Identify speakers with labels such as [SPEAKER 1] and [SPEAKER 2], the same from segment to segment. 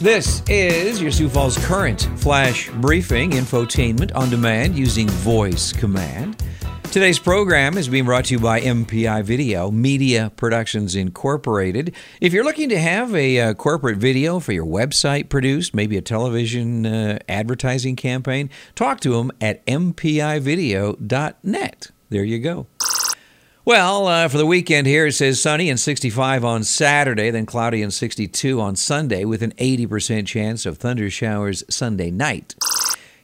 [SPEAKER 1] This is your Sioux Falls Current Flash Briefing infotainment on demand using voice command. Today's program is being brought to you by MPI Video, Media Productions Incorporated. If you're looking to have a uh, corporate video for your website produced, maybe a television uh, advertising campaign, talk to them at mpivideo.net. There you go. Well, uh, for the weekend here, it says sunny and 65 on Saturday, then cloudy and 62 on Sunday, with an 80% chance of thunder showers Sunday night.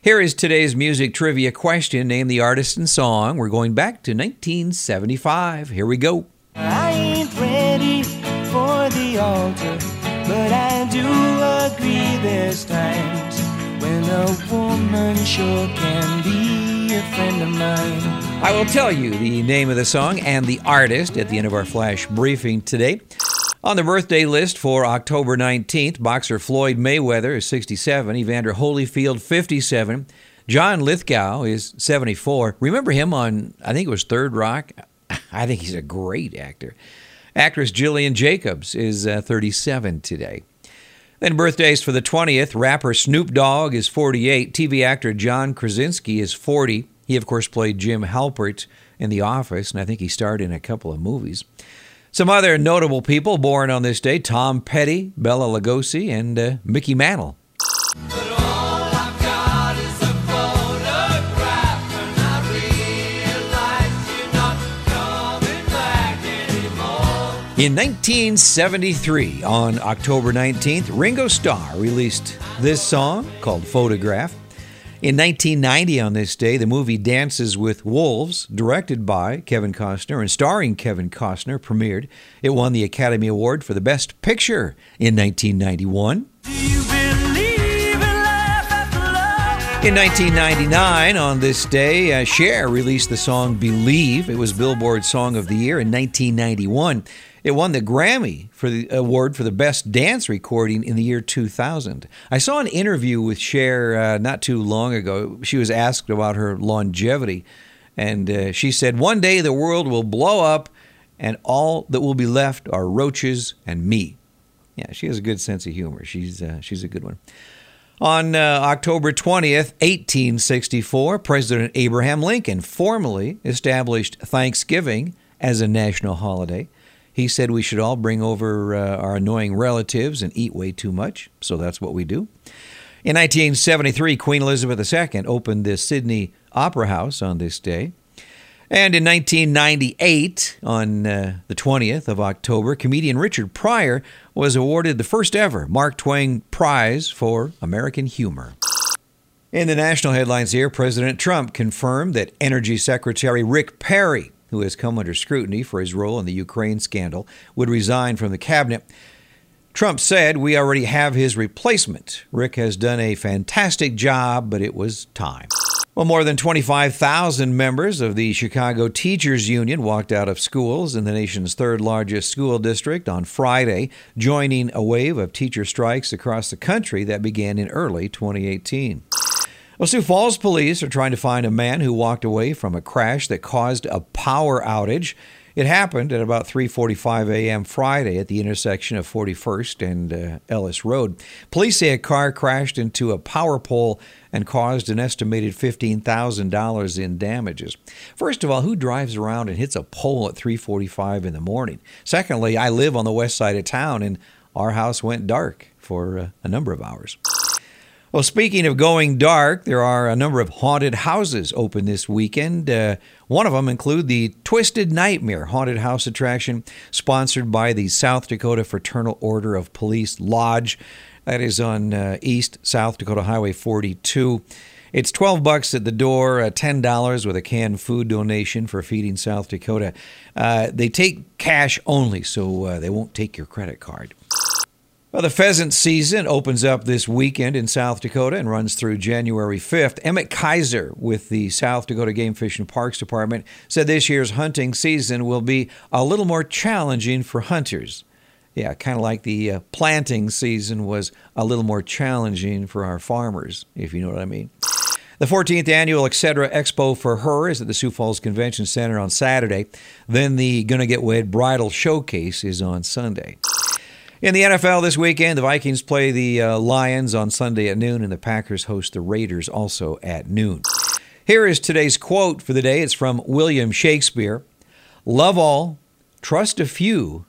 [SPEAKER 1] Here is today's music trivia question. Name the artist and song. We're going back to 1975. Here we go.
[SPEAKER 2] I ain't ready for the altar, but I do agree there's times when a woman sure can be friend of mine.
[SPEAKER 1] I will tell you the name of the song and the artist at the end of our flash briefing today. On the birthday list for October 19th, boxer Floyd Mayweather is 67, Evander Holyfield 57, John Lithgow is 74. Remember him on, I think it was Third Rock? I think he's a great actor. Actress Gillian Jacobs is uh, 37 today. Then birthdays for the 20th, rapper Snoop Dogg is 48, TV actor John Krasinski is 40. He, of course, played Jim Halpert in The Office, and I think he starred in a couple of movies. Some other notable people born on this day Tom Petty, Bela Lugosi, and uh, Mickey Mantle. In 1973, on October 19th, Ringo Starr released this song called Photograph. In 1990, on this day, the movie Dances with Wolves, directed by Kevin Costner and starring Kevin Costner, premiered. It won the Academy Award for the Best Picture in 1991. In 1999, on this day, uh, Cher released the song Believe. It was Billboard Song of the Year in 1991. It won the Grammy for the award for the best dance recording in the year 2000. I saw an interview with Cher uh, not too long ago. She was asked about her longevity, and uh, she said, "One day the world will blow up, and all that will be left are roaches and me." Yeah, she has a good sense of humor. She's uh, she's a good one. On uh, October 20th, 1864, President Abraham Lincoln formally established Thanksgiving as a national holiday. He said we should all bring over uh, our annoying relatives and eat way too much, so that's what we do. In 1973, Queen Elizabeth II opened the Sydney Opera House on this day. And in 1998, on uh, the 20th of October, comedian Richard Pryor was awarded the first ever Mark Twain Prize for American Humor. In the national headlines here, President Trump confirmed that Energy Secretary Rick Perry, who has come under scrutiny for his role in the Ukraine scandal, would resign from the cabinet. Trump said, We already have his replacement. Rick has done a fantastic job, but it was time. Well, more than 25,000 members of the Chicago Teachers Union walked out of schools in the nation's third largest school district on Friday, joining a wave of teacher strikes across the country that began in early 2018. Well, Sioux Falls police are trying to find a man who walked away from a crash that caused a power outage. It happened at about 3:45 a.m. Friday at the intersection of 41st and uh, Ellis Road. Police say a car crashed into a power pole and caused an estimated $15,000 in damages. First of all, who drives around and hits a pole at 3:45 in the morning? Secondly, I live on the west side of town and our house went dark for uh, a number of hours. Well, speaking of going dark, there are a number of haunted houses open this weekend. Uh, one of them include the Twisted Nightmare haunted house attraction, sponsored by the South Dakota Fraternal Order of Police Lodge. That is on uh, East South Dakota Highway 42. It's 12 bucks at the door, uh, $10 with a canned food donation for Feeding South Dakota. Uh, they take cash only, so uh, they won't take your credit card. Well, the pheasant season opens up this weekend in South Dakota and runs through January 5th. Emmett Kaiser with the South Dakota Game Fish and Parks Department said this year's hunting season will be a little more challenging for hunters. Yeah, kind of like the uh, planting season was a little more challenging for our farmers, if you know what I mean. The 14th annual Etc. Expo for Her is at the Sioux Falls Convention Center on Saturday. Then the Gonna Get Wed Bridal Showcase is on Sunday. In the NFL this weekend, the Vikings play the uh, Lions on Sunday at noon, and the Packers host the Raiders also at noon. Here is today's quote for the day. It's from William Shakespeare Love all, trust a few,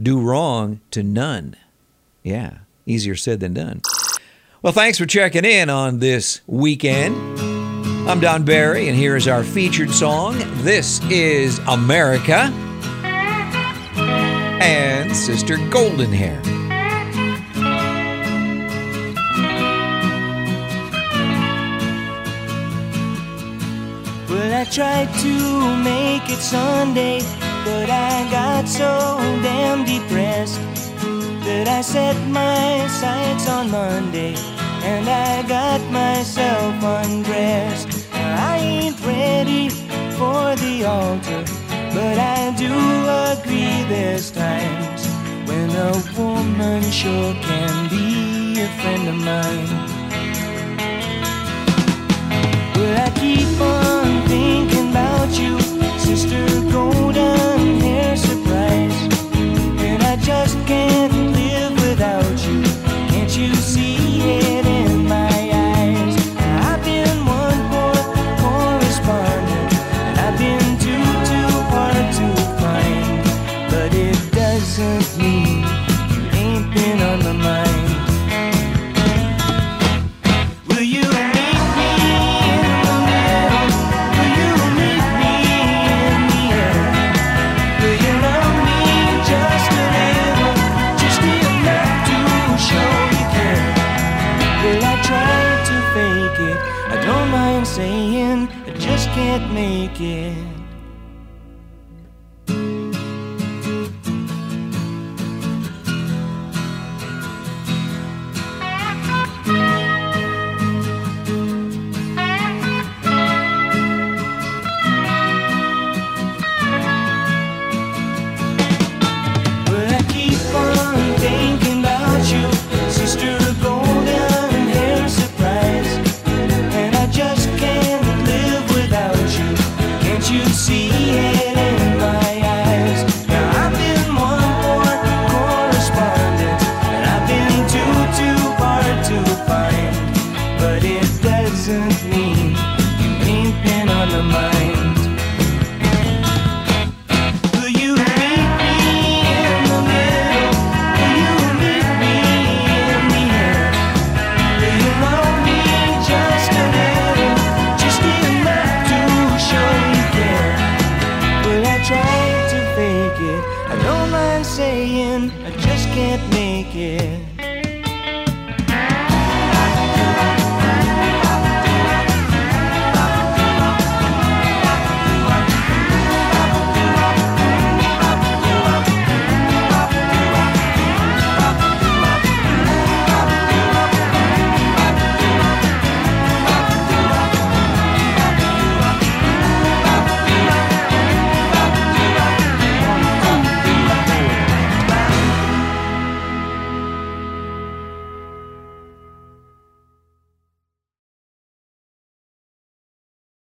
[SPEAKER 1] do wrong to none. Yeah, easier said than done. Well, thanks for checking in on this weekend. I'm Don Barry, and here is our featured song. This is America Sister Golden Hair.
[SPEAKER 2] Well, I tried to make it Sunday, but I got so damn depressed that I set my sights on Monday and I got myself undressed. I ain't ready for the altar, but I do agree this when a woman sure can be a friend of mine. Well, I keep on thinking about you, Sister Golden Hair Surprise. And I just can't live without you. Can't you see it in my eyes? I've been one poor correspondent, and I've been too, too hard to find. But it doesn't mean can't make it.